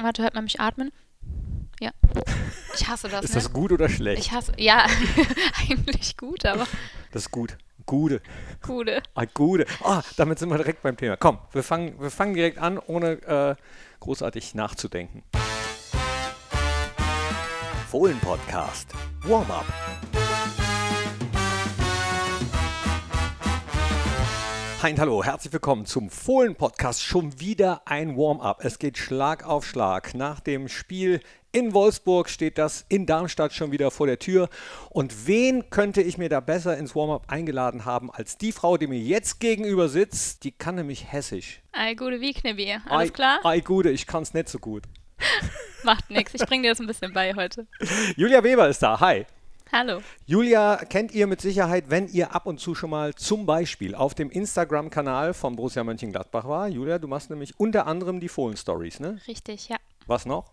Warte, hört man mich atmen? Ja. Ich hasse das. Ist ne? das gut oder schlecht? Ich hasse. Ja, eigentlich gut, aber das ist gut. Gute. gute. Ah, gute. Ah, damit sind wir direkt beim Thema. Komm, wir fangen, wir fangen direkt an, ohne äh, großartig nachzudenken. Fohlen-Podcast. Warm-up. Hi und hallo, herzlich willkommen zum Fohlen-Podcast. Schon wieder ein Warm-up. Es geht Schlag auf Schlag. Nach dem Spiel in Wolfsburg steht das in Darmstadt schon wieder vor der Tür. Und wen könnte ich mir da besser ins Warm-up eingeladen haben als die Frau, die mir jetzt gegenüber sitzt? Die kann nämlich hessisch. Ei, gute wie Knibbi. Alles klar? Ei, gute, ich kann es nicht so gut. Macht nix. Ich bring dir das ein bisschen bei heute. Julia Weber ist da. Hi. Hallo. Julia kennt ihr mit Sicherheit, wenn ihr ab und zu schon mal zum Beispiel auf dem Instagram-Kanal von Borussia Mönchengladbach war. Julia, du machst nämlich unter anderem die Fohlen-Stories, ne? Richtig, ja. Was noch?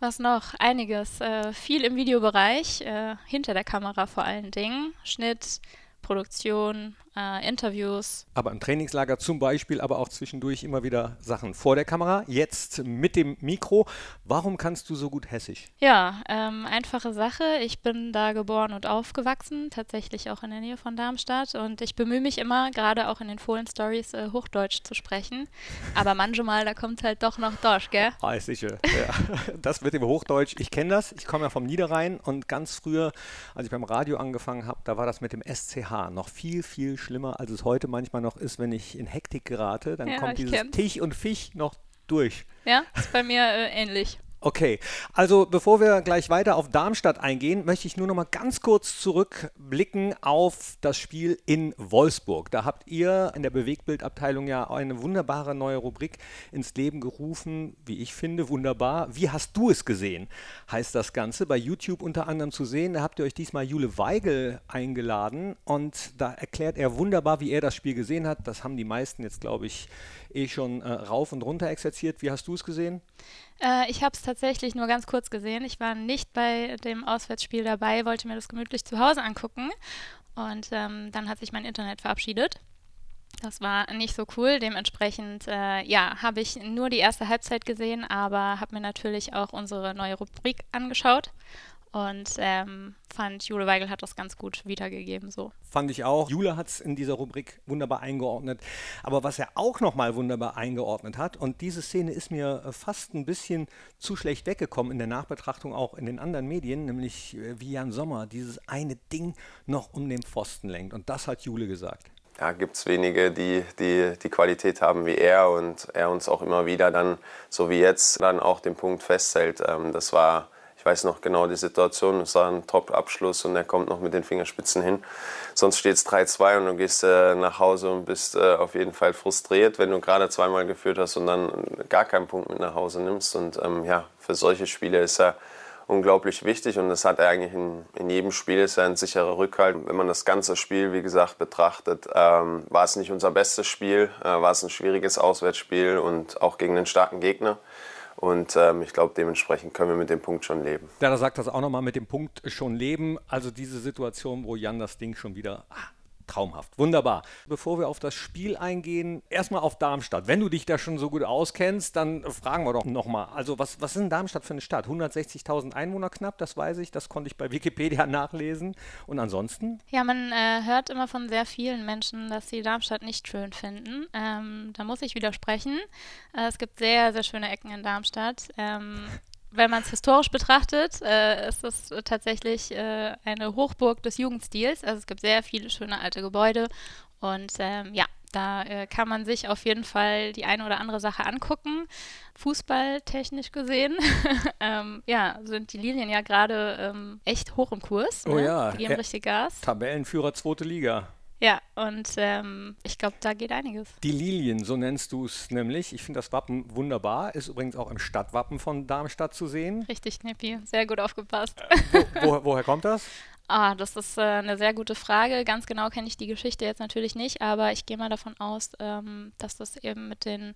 Was noch? Einiges. Äh, viel im Videobereich, äh, hinter der Kamera vor allen Dingen. Schnitt, Produktion, äh, Interviews. Aber im Trainingslager zum Beispiel, aber auch zwischendurch immer wieder Sachen vor der Kamera. Jetzt mit dem Mikro. Warum kannst du so gut Hessisch? Ja, ähm, einfache Sache. Ich bin da geboren und aufgewachsen, tatsächlich auch in der Nähe von Darmstadt. Und ich bemühe mich immer, gerade auch in den Fohlen-Stories, äh, Hochdeutsch zu sprechen. Aber manchmal, da kommt halt doch noch Deutsch, gell? Ah, ist sicher. Ja. Das mit dem Hochdeutsch, ich kenne das. Ich komme ja vom Niederrhein und ganz früher, als ich beim Radio angefangen habe, da war das mit dem SCH noch viel, viel schlimmer, als es heute manchmal noch ist, wenn ich in Hektik gerate. Dann Ja, kommt dieses kenn's. Tich und Fisch noch durch. Ja, ist bei mir äh, ähnlich. Okay, also bevor wir gleich weiter auf Darmstadt eingehen, möchte ich nur noch mal ganz kurz zurückblicken auf das Spiel in Wolfsburg. Da habt ihr in der Bewegtbildabteilung ja eine wunderbare neue Rubrik ins Leben gerufen, wie ich finde, wunderbar. Wie hast du es gesehen? Heißt das Ganze bei YouTube unter anderem zu sehen. Da habt ihr euch diesmal Jule Weigel eingeladen und da erklärt er wunderbar, wie er das Spiel gesehen hat. Das haben die meisten jetzt, glaube ich, eh schon äh, rauf und runter exerziert. Wie hast du es gesehen? Äh, ich habe es tatsächlich nur ganz kurz gesehen. Ich war nicht bei dem Auswärtsspiel dabei, wollte mir das gemütlich zu Hause angucken. Und ähm, dann hat sich mein Internet verabschiedet. Das war nicht so cool. Dementsprechend, äh, ja, habe ich nur die erste Halbzeit gesehen, aber habe mir natürlich auch unsere neue Rubrik angeschaut und ähm, fand, Jule Weigel hat das ganz gut wiedergegeben. So. Fand ich auch. Jule hat es in dieser Rubrik wunderbar eingeordnet. Aber was er auch nochmal wunderbar eingeordnet hat, und diese Szene ist mir äh, fast ein bisschen zu schlecht weggekommen in der Nachbetrachtung auch in den anderen Medien, nämlich äh, wie Jan Sommer dieses eine Ding noch um den Pfosten lenkt. Und das hat Jule gesagt. ja, gibt es wenige, die, die die Qualität haben wie er und er uns auch immer wieder dann, so wie jetzt, dann auch den Punkt festhält. Ähm, das war, weiß noch genau die Situation, es war ein Top-Abschluss und er kommt noch mit den Fingerspitzen hin. Sonst steht es 3-2 und du gehst äh, nach Hause und bist äh, auf jeden Fall frustriert, wenn du gerade zweimal geführt hast und dann gar keinen Punkt mit nach Hause nimmst. Und ähm, ja, für solche Spiele ist er unglaublich wichtig und das hat er eigentlich in, in jedem Spiel, ist er ein sicherer Rückhalt. Wenn man das ganze Spiel, wie gesagt, betrachtet, ähm, war es nicht unser bestes Spiel, äh, war es ein schwieriges Auswärtsspiel und auch gegen einen starken Gegner. Und ähm, ich glaube, dementsprechend können wir mit dem Punkt schon leben. Ja, da sagt das auch nochmal mit dem Punkt schon leben. Also diese Situation, wo Jan das Ding schon wieder. Ah, traumhaft. Wunderbar. Bevor wir auf das Spiel eingehen, erstmal auf Darmstadt. Wenn du dich da schon so gut auskennst, dann fragen wir doch nochmal. Also, was, was ist denn Darmstadt für eine Stadt? 160.000 Einwohner knapp, das weiß ich. Das konnte ich bei Wikipedia nachlesen. Und ansonsten? Ja, man äh, hört immer von sehr vielen Menschen, dass sie Darmstadt nicht schön finden. Ähm, da muss ich widersprechen. Äh, es gibt sehr, sehr schöne Ecken in Darmstadt. Ähm, wenn man es historisch betrachtet, äh, ist es tatsächlich äh, eine Hochburg des Jugendstils. Also es gibt sehr viele schöne alte Gebäude und ähm, ja, da äh, kann man sich auf jeden Fall die eine oder andere Sache angucken. Fußballtechnisch gesehen, ähm, ja, sind die Lilien ja gerade ähm, echt hoch im Kurs. Oh ne? ja, Die geben richtig Gas. Tabellenführer zweite Liga. Ja, und ähm, ich glaube, da geht einiges. Die Lilien, so nennst du es nämlich. Ich finde das Wappen wunderbar. Ist übrigens auch im Stadtwappen von Darmstadt zu sehen. Richtig knippi, sehr gut aufgepasst. Wo, woher kommt das? Ah, das ist äh, eine sehr gute Frage. Ganz genau kenne ich die Geschichte jetzt natürlich nicht, aber ich gehe mal davon aus, ähm, dass das eben mit den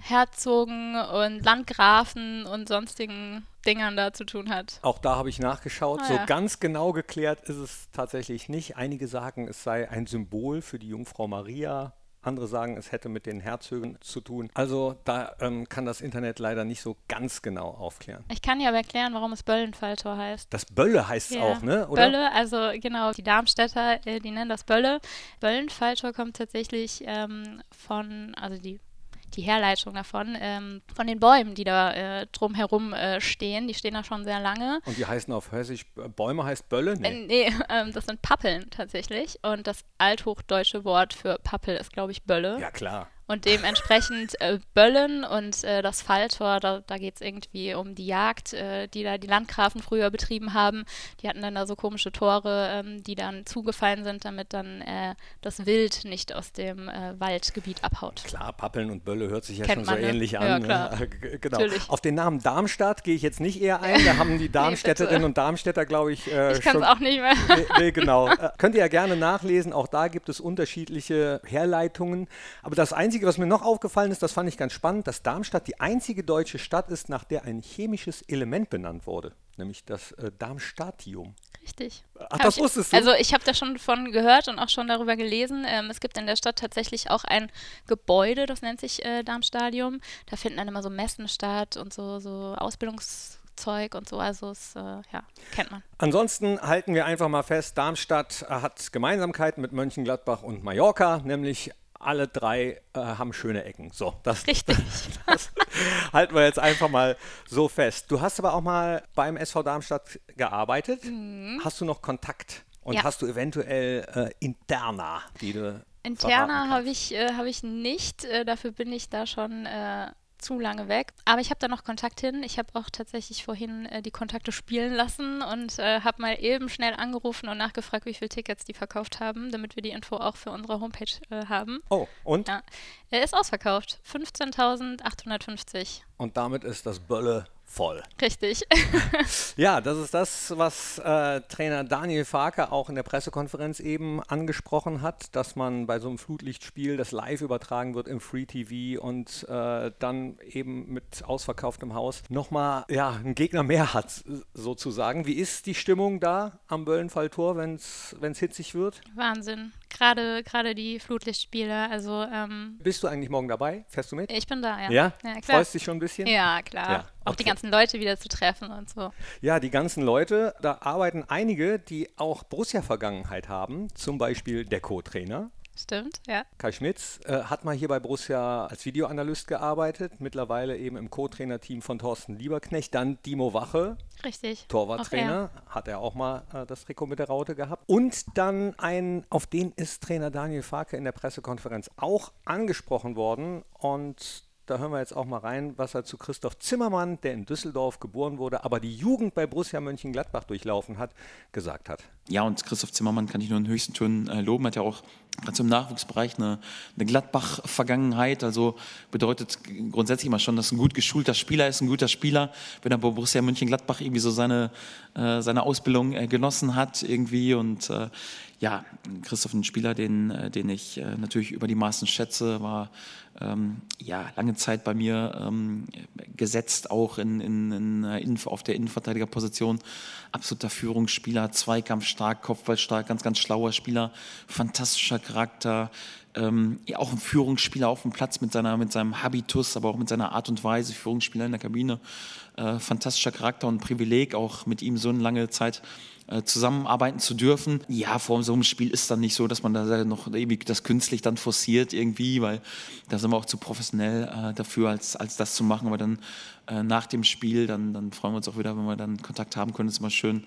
Herzogen und Landgrafen und sonstigen Dingern da zu tun hat. Auch da habe ich nachgeschaut. Ah, so ja. ganz genau geklärt ist es tatsächlich nicht. Einige sagen, es sei ein Symbol für die Jungfrau Maria. andere sagen, es hätte mit den Herzögen zu tun. Also da ähm, kann das Internet leider nicht so ganz genau aufklären. Ich kann ja aber erklären, warum es Böllenfalltor heißt. Das Bölle heißt es Ja. auch, ne? Oder? Bölle, also genau, die Darmstädter, äh, die nennen das Bölle. Böllenfalltor kommt tatsächlich ähm, von, also die, die Herleitung davon, ähm, von den Bäumen, die da äh, drumherum äh, stehen. Die stehen da schon sehr lange. Und die heißen auf Hessisch, äh, Bäume heißt Bölle? Äh, Nee. nee, ähm, das sind Pappeln tatsächlich. Und das althochdeutsche Wort für Pappel ist, glaube ich, Bölle. Ja, klar. Und dementsprechend äh, Böllen und äh, das Falltor, da, da geht es irgendwie um die Jagd, äh, die da die Landgrafen früher betrieben haben. Die hatten dann da so komische Tore, ähm, die dann zugefallen sind, damit dann äh, das Wild nicht aus dem äh, Waldgebiet abhaut. Klar, Pappeln und Bölle hört sich ja Kennt schon so man, ne? ähnlich Ja, an. Ne? G- genau. Natürlich. Auf den Namen Darmstadt gehe ich jetzt nicht eher ein. Da haben die Darmstädterinnen und Darmstädter, glaube ich, äh, Ich kann es auch nicht mehr. Nee, nee, genau. Könnt ihr ja gerne nachlesen. Auch da gibt es unterschiedliche Herleitungen. Aber das Einzige, was mir noch aufgefallen ist, das fand ich ganz spannend, dass Darmstadt die einzige deutsche Stadt ist, nach der ein chemisches Element benannt wurde, nämlich das äh, Darmstadtium. Richtig. Ach, Hab das ich, wusstest du? Also ich habe da schon von gehört und auch schon darüber gelesen. Ähm, es gibt in der Stadt tatsächlich auch ein Gebäude, das nennt sich äh, Darmstadium. Da finden dann immer so Messen statt und so, so Ausbildungszeug und so. Also es, äh, ja, kennt man. Ansonsten halten wir einfach mal fest, Darmstadt hat Gemeinsamkeiten mit Mönchengladbach und Mallorca, nämlich alle drei äh, haben schöne Ecken. So, das, Richtig. das halten wir jetzt einfach mal so fest. Du hast aber auch mal beim SV Darmstadt gearbeitet. Hast du noch Kontakt? Und Mhm. Ja. hast du eventuell äh, Interna, die du Interna habe ich, äh, hab ich nicht. Äh, dafür bin ich da schon äh, zu lange weg. Aber ich habe da noch Kontakt hin. Ich habe auch tatsächlich vorhin äh, die Kontakte spielen lassen und äh, habe mal eben schnell angerufen und nachgefragt, wie viele Tickets die verkauft haben, damit wir die Info auch für unsere Homepage äh, haben. Oh, und? Ja. Er ist ausverkauft. 15.850. Und damit ist das Bölle voll. Richtig. Ja, das ist das, was äh, Trainer Daniel Farke auch in der Pressekonferenz eben angesprochen hat, dass man bei so einem Flutlichtspiel, das live übertragen wird im Free TV und äh, dann eben mit ausverkauftem Haus nochmal ja, einen Gegner mehr hat, sozusagen. Wie ist die Stimmung da am Böllenfalltor, wenn es hitzig wird? Wahnsinn. Gerade, gerade die Flutlichtspiele. Also, ähm, Bist du eigentlich morgen dabei? Fährst du mit? ich bin da, ja. Ja? ja klar. Freust dich schon ein bisschen? Ja, klar. Ja, Auch die okay. ganzen Leute wieder zu treffen und so. Ja, die ganzen Leute, da arbeiten einige, die auch Borussia-Vergangenheit haben, zum Beispiel der Co-Trainer. Stimmt, ja. Kai Schmitz äh, hat mal hier bei Borussia als Videoanalyst gearbeitet, mittlerweile eben im Co-Trainer-Team von Thorsten Lieberknecht. Dann Dimo Wache, Richtig. Torwarttrainer, hat er auch mal äh, das Trikot mit der Raute gehabt. Und dann ein, auf den ist Trainer Daniel Farke in der Pressekonferenz auch angesprochen worden. Und da hören wir jetzt auch mal rein, was er zu Christoph Zimmermann, der in Düsseldorf geboren wurde, aber die Jugend bei Borussia Mönchengladbach durchlaufen hat, gesagt hat. Ja, und Christoph Zimmermann kann ich nur in höchsten Tönen äh, loben. Hat ja auch gerade im Nachwuchsbereich eine, eine Gladbach-Vergangenheit. Also bedeutet grundsätzlich mal schon, dass ein gut geschulter Spieler ist, ein guter Spieler. Wenn er bei Borussia Mönchengladbach irgendwie so seine, äh, seine Ausbildung äh, genossen hat irgendwie. Und äh, ja, Christoph ein Spieler, den, äh, den ich äh, natürlich über die Maßen schätze, war ähm, ja lange Zeit bei mir ähm, gesetzt, auch in, in, in, auf der Innenverteidigerposition. Absoluter Führungsspieler, zweikampfstark, kopfballstark, ganz, ganz schlauer Spieler, fantastischer Charakter. Ähm, auch ein Führungsspieler auf dem Platz mit, seiner, mit seinem Habitus, aber auch mit seiner Art und Weise, Führungsspieler in der Kabine. Äh, fantastischer Charakter und Privileg, auch mit ihm so eine lange Zeit äh, zusammenarbeiten zu dürfen. Ja, vor so einem Spiel ist dann nicht so, dass man da noch ewig das künstlich dann forciert irgendwie, weil da sind wir auch zu professionell äh, dafür, als, als das zu machen. Aber dann äh, nach dem Spiel, dann, dann freuen wir uns auch wieder, wenn wir dann Kontakt haben können. ist immer schön,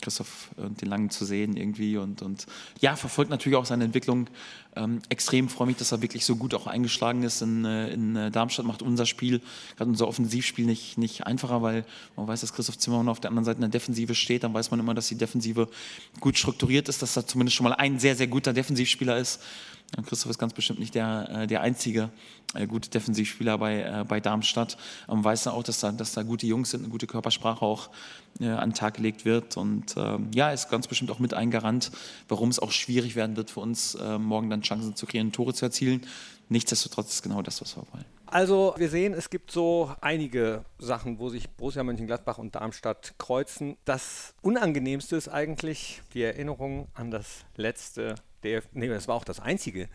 Christoph und den Langen zu sehen irgendwie und, und ja, verfolgt natürlich auch seine Entwicklung ähm, extrem. Freue mich, dass er wirklich so gut auch eingeschlagen ist in, äh, in äh, Darmstadt, macht unser Spiel, gerade unser Offensivspiel nicht, nicht einfacher, weil man weiß, dass Christoph Zimmermann auf der anderen Seite in der Defensive steht, dann weiß man immer, dass die Defensive gut strukturiert ist, dass da zumindest schon mal ein sehr, sehr guter Defensivspieler ist. Christoph ist ganz bestimmt nicht der, äh, der einzige äh, gute Defensivspieler bei, äh, bei Darmstadt. Man weiß ja auch, dass da, dass da gute Jungs sind, eine gute Körpersprache auch an den Tag gelegt wird. Und ähm, ja, ist ganz bestimmt auch mit ein Garant, warum es auch schwierig werden wird für uns, morgen dann Chancen zu kreieren, Tore zu erzielen. Nichtsdestotrotz ist genau das, was wir wollen. Also wir sehen, es gibt so einige Sachen, wo sich Borussia Mönchengladbach und Darmstadt kreuzen. Das Unangenehmste ist eigentlich die Erinnerung an das letzte DF nee, das war auch das einzige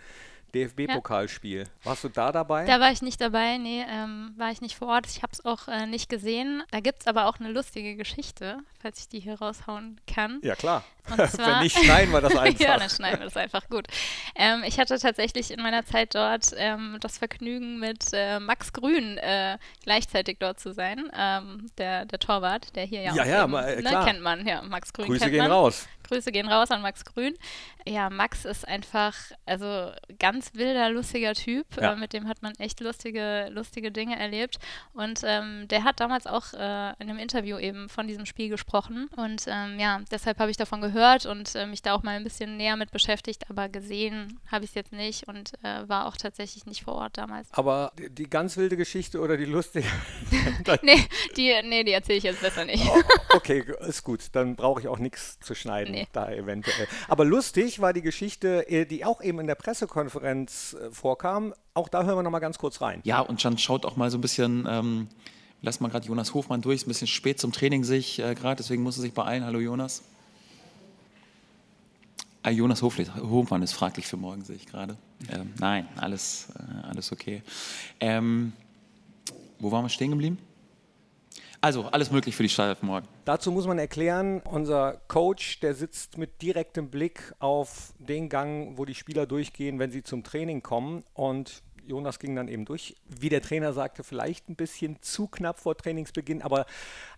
DFB-Pokalspiel. Warst du da dabei? Da war ich nicht dabei, nee, ähm, war ich nicht vor Ort. Ich habe es auch äh, nicht gesehen. Da gibt es aber auch eine lustige Geschichte, falls ich die hier raushauen kann. Ja, klar. Zwar, Wenn nicht, schneiden wir das einfach. ja, dann schneiden wir das einfach gut. Ähm, ich hatte tatsächlich in meiner Zeit dort ähm, das Vergnügen, mit äh, Max Grün äh, gleichzeitig dort zu sein. Ähm, der, der Torwart, der hier ja, Ja, auch ja, eben, ma- äh, ne, klar. kennt man. Ja, Max Grün Grüße kennt gehen man. raus. Grüße gehen raus an Max Grün. Ja, Max ist einfach, also ganz wilder, lustiger Typ. Ja. Äh, mit dem hat man echt lustige, lustige Dinge erlebt. Und ähm, der hat damals auch äh, in einem Interview eben von diesem Spiel gesprochen. Und ähm, ja, deshalb habe ich davon gehört und äh, mich da auch mal ein bisschen näher mit beschäftigt. Aber gesehen habe ich es jetzt nicht und äh, war auch tatsächlich nicht vor Ort damals. Aber die, die ganz wilde Geschichte oder die lustige? Nee, die, nee, die erzähle ich jetzt besser nicht. Okay, ist gut. Dann brauche ich auch nichts zu schneiden, Nee. da eventuell. Aber lustig war die Geschichte, äh, die auch eben in der Pressekonferenz äh, vorkam. Auch da hören wir noch mal ganz kurz rein. Ja, und Jan schaut auch mal so ein bisschen, ähm, lass mal gerade Jonas Hofmann durch, ist ein bisschen spät zum Training sich äh, gerade, deswegen muss er sich beeilen. Hallo Jonas. Ah, Jonas Hofle- Hofmann ist fraglich für morgen, sehe ich gerade. Ähm, nein, alles, äh, alles okay. Ähm, wo waren wir stehen geblieben? Also, alles möglich für die Start morgen. Dazu muss man erklären, unser Coach, der sitzt mit direktem Blick auf den Gang, wo die Spieler durchgehen, wenn sie zum Training kommen. Und Jonas ging dann eben durch. Wie der Trainer sagte, vielleicht ein bisschen zu knapp vor Trainingsbeginn, aber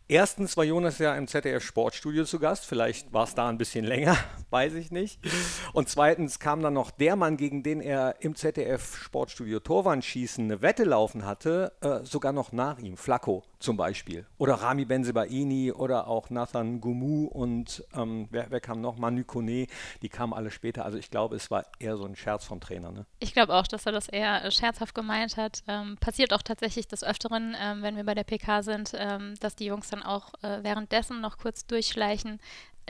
erstens war Jonas ja im ZDF Sportstudio zu Gast. Vielleicht war es da ein bisschen länger, weiß ich nicht. Und zweitens kam dann noch der Mann, gegen den er im ZDF Sportstudio Torwandschießen eine Wette laufen hatte, äh, sogar noch nach ihm. Flacco zum Beispiel. Oder Rami Benzebaini oder auch Nathan Gumu und ähm, wer, wer kam noch? Manu Kone. Die kamen alle später. Also ich glaube, es war eher so ein Scherz vom Trainer. Ne? Ich glaube auch, dass er das eher äh, scherzhaft gemeint hat. Ähm, passiert auch tatsächlich des Öfteren, ähm, wenn wir bei der PK sind, ähm, dass die Jungs dann auch äh, währenddessen noch kurz durchschleichen.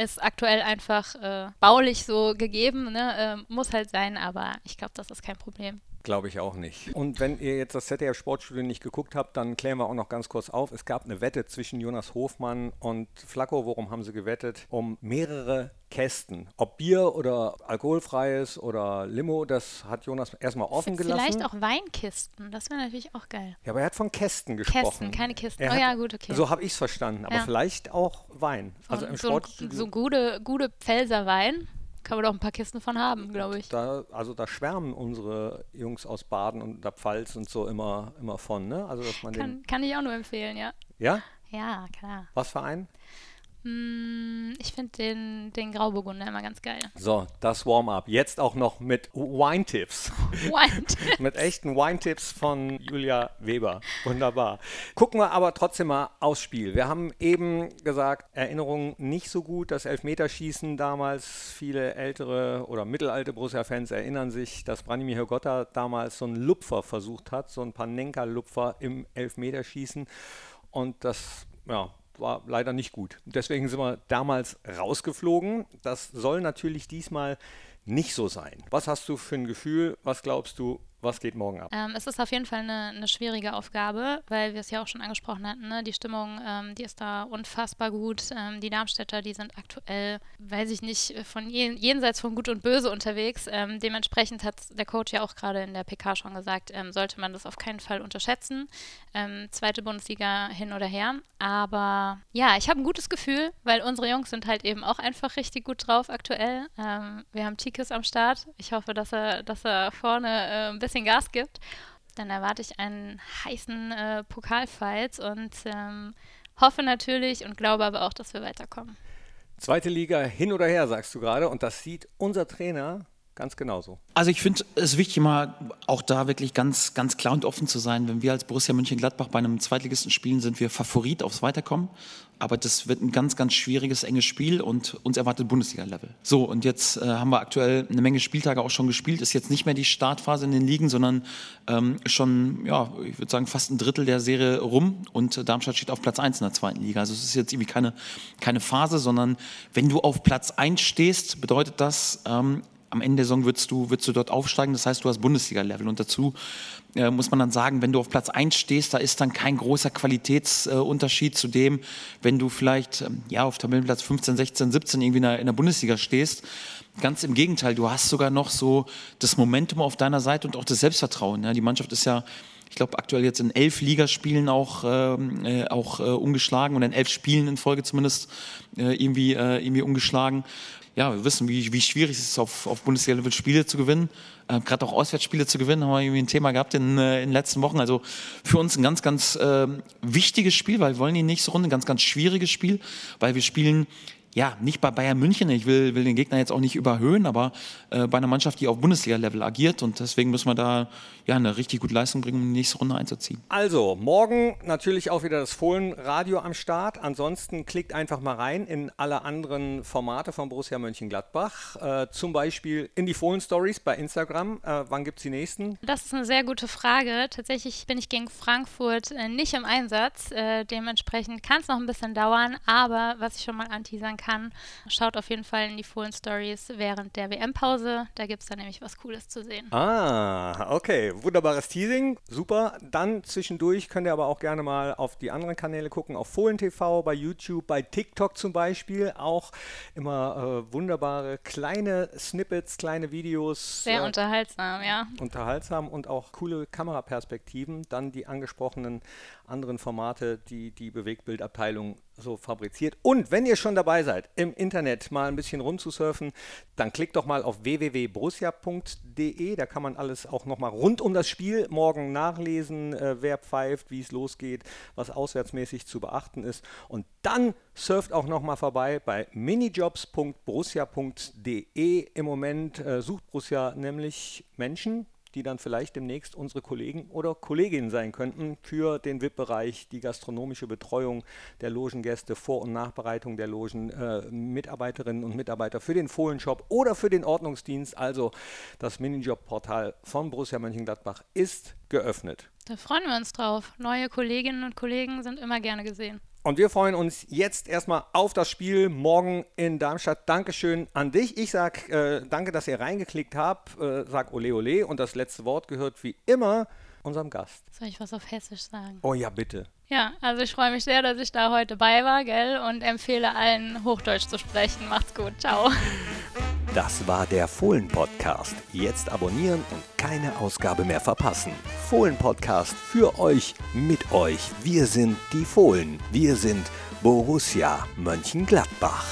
Ist aktuell einfach äh, baulich so gegeben, ne? ähm, muss halt sein, aber ich glaube, das ist kein Problem. Glaube ich auch nicht. Und wenn ihr jetzt das ZDF Sportstudio nicht geguckt habt, dann klären wir auch noch ganz kurz auf. Es gab eine Wette zwischen Jonas Hofmann und Flacco. Worum haben sie gewettet? Um mehrere Kästen. Ob Bier oder alkoholfreies oder Limo, das hat Jonas erstmal offen gelassen. Vielleicht auch Weinkisten, das wäre natürlich auch geil. Ja, aber er hat von Kästen gesprochen. Kästen, keine Kisten. Er Oh hat- ja, gut, okay. So habe ich es verstanden. Aber Ja. vielleicht auch Wein. Also im so, Sportstudio. so gute, gute Pfälzer Wein kann man doch ein paar Kisten von haben, glaube ich. Da, also da schwärmen unsere Jungs aus Baden und der Pfalz und so immer, immer von, ne? Also dass man den. Kann, kann ich auch nur empfehlen, ja. Ja? Ja, klar. Was für ein? Mm, ich finde den, den Grauburgunder immer ganz geil. So, das Warm-up. Jetzt auch noch mit Wine-Tipps. Wine. mit echten Wine-Tipps von Julia Weber. Wunderbar. Gucken wir aber trotzdem mal aufs Spiel. Wir haben eben gesagt, Erinnerungen nicht so gut. Das Elfmeterschießen damals, viele ältere oder mittelalte Borussia-Fans erinnern sich, dass Branimir Hrgotta damals so einen Lupfer versucht hat, so ein Panenka-Lupfer im Elfmeterschießen. Und das, ja, war leider nicht gut. Deswegen sind wir damals rausgeflogen. Das soll natürlich diesmal nicht so sein. Was hast du für ein Gefühl? Was glaubst du? Was geht morgen ab? Ähm, es ist auf jeden Fall eine, eine schwierige Aufgabe, weil wir es ja auch schon angesprochen hatten. Ne? Die Stimmung, ähm, die ist da unfassbar gut. Ähm, die Darmstädter, die sind aktuell, weiß ich nicht, von jen, jenseits von Gut und Böse unterwegs. Ähm, dementsprechend hat der Coach ja auch gerade in der PK schon gesagt, ähm, sollte man das auf keinen Fall unterschätzen. Ähm, zweite Bundesliga hin oder her. Aber ja, ich habe ein gutes Gefühl, weil unsere Jungs sind halt eben auch einfach richtig gut drauf aktuell. Wir haben Tikis am Start. Ich hoffe, dass er, dass er vorne äh, ein bisschen Gas gibt. Dann erwarte ich einen heißen äh, Pokalfight und ähm, hoffe natürlich und glaube aber auch, dass wir weiterkommen. Zweite Liga hin oder her, sagst du gerade. Und das sieht unser Trainer ganz genauso. Also ich finde es wichtig, mal auch da wirklich ganz, ganz klar und offen zu sein. Wenn wir als Borussia Mönchengladbach bei einem Zweitligisten spielen, sind wir Favorit aufs Weiterkommen. Aber das wird ein ganz, ganz schwieriges, enges Spiel und uns erwartet Bundesliga-Level. So, und jetzt äh, haben wir aktuell eine Menge Spieltage auch schon gespielt. Ist jetzt nicht mehr die Startphase in den Ligen, sondern ähm, schon, ja, ich würde sagen, fast ein Drittel der Serie rum. Und äh, Darmstadt steht auf Platz 1 in der zweiten Liga. Also es ist jetzt irgendwie keine, keine Phase, sondern wenn du auf Platz 1 stehst, bedeutet das, ähm, am Ende der Saison würdest du, würdest du dort aufsteigen. Das heißt, du hast Bundesliga-Level. Und dazu äh, muss man dann sagen, wenn du auf Platz 1 stehst, da ist dann kein großer Qualitätsunterschied äh, zu dem, wenn du vielleicht ähm, ja, auf Tabellenplatz 15, 16, 17 irgendwie in der, in der Bundesliga stehst. Ganz im Gegenteil, du hast sogar noch so das Momentum auf deiner Seite und auch das Selbstvertrauen. Ja, die Mannschaft ist ja ich glaube, aktuell jetzt in elf Ligaspielen auch, ähm, äh, auch äh, ungeschlagen und in elf Spielen in Folge zumindest äh, irgendwie, äh, irgendwie ungeschlagen. Ja, wir wissen, wie, wie schwierig es ist, auf, auf Bundesliga-Level Spiele zu gewinnen, äh, gerade auch Auswärtsspiele zu gewinnen, haben wir irgendwie ein Thema gehabt in, äh, in den letzten Wochen. Also für uns ein ganz, ganz ähm, wichtiges Spiel, weil wir wollen die nächste Runde, ein ganz, ganz schwieriges Spiel, weil wir spielen ja, nicht bei Bayern München, ich will, will den Gegner jetzt auch nicht überhöhen, aber äh, bei einer Mannschaft, die auf Bundesliga-Level agiert und deswegen müssen wir da ja eine richtig gute Leistung bringen, um die nächste Runde einzuziehen. Also, morgen natürlich auch wieder das Fohlen-Radio am Start. Ansonsten klickt einfach mal rein in alle anderen Formate von Borussia Mönchengladbach, äh, zum Beispiel in die Fohlen-Stories bei Instagram. Äh, wann gibt es die nächsten? Das ist eine sehr gute Frage. Tatsächlich bin ich gegen Frankfurt äh, nicht im Einsatz. Äh, dementsprechend kann es noch ein bisschen dauern, aber was ich schon mal anteasern kann. Schaut auf jeden Fall in die Fohlen Stories während der WM-Pause. Da gibt es dann nämlich was Cooles zu sehen. Ah, okay. Wunderbares Teasing. Super. Dann zwischendurch könnt ihr aber auch gerne mal auf die anderen Kanäle gucken. Auf Fohlen TV, bei YouTube, bei TikTok zum Beispiel. Auch immer äh, wunderbare kleine Snippets, kleine Videos. Sehr äh, unterhaltsam, ja. Unterhaltsam und auch coole Kameraperspektiven. Dann die angesprochenen anderen Formate, die die Bewegtbildabteilung so fabriziert. Und wenn ihr schon dabei seid, im Internet mal ein bisschen rumzusurfen, dann klickt doch mal auf www.borussia.de. Da kann man alles auch nochmal rund um das Spiel morgen nachlesen, äh, wer pfeift, wie es losgeht, was auswärtsmäßig zu beachten ist. Und dann surft auch nochmal vorbei bei minijobs.borussia.de. Im Moment äh, sucht Borussia nämlich Menschen, die dann vielleicht demnächst unsere Kollegen oder Kolleginnen sein könnten für den VIP-Bereich, die gastronomische Betreuung der Logengäste, Vor- und Nachbereitung der Logen, äh, Mitarbeiterinnen und Mitarbeiter für den Fohlenshop oder für den Ordnungsdienst. Also das Minijob-Portal von Borussia Mönchengladbach ist geöffnet. Da freuen wir uns drauf. Neue Kolleginnen und Kollegen sind immer gerne gesehen. Und wir freuen uns jetzt erstmal auf das Spiel morgen in Darmstadt. Dankeschön an dich. Ich sag äh, danke, dass ihr reingeklickt habt. Äh, sag Ole Ole. Und das letzte Wort gehört wie immer unserem Gast. Soll ich was auf Hessisch sagen? Oh ja, bitte. Ja, also ich freue mich sehr, dass ich da heute bei war, gell? Und empfehle allen, Hochdeutsch zu sprechen. Macht's gut. Ciao. Das war der Fohlen-Podcast. Jetzt abonnieren und keine Ausgabe mehr verpassen. Fohlen-Podcast für euch, mit euch. Wir sind die Fohlen. Wir sind Borussia Mönchengladbach.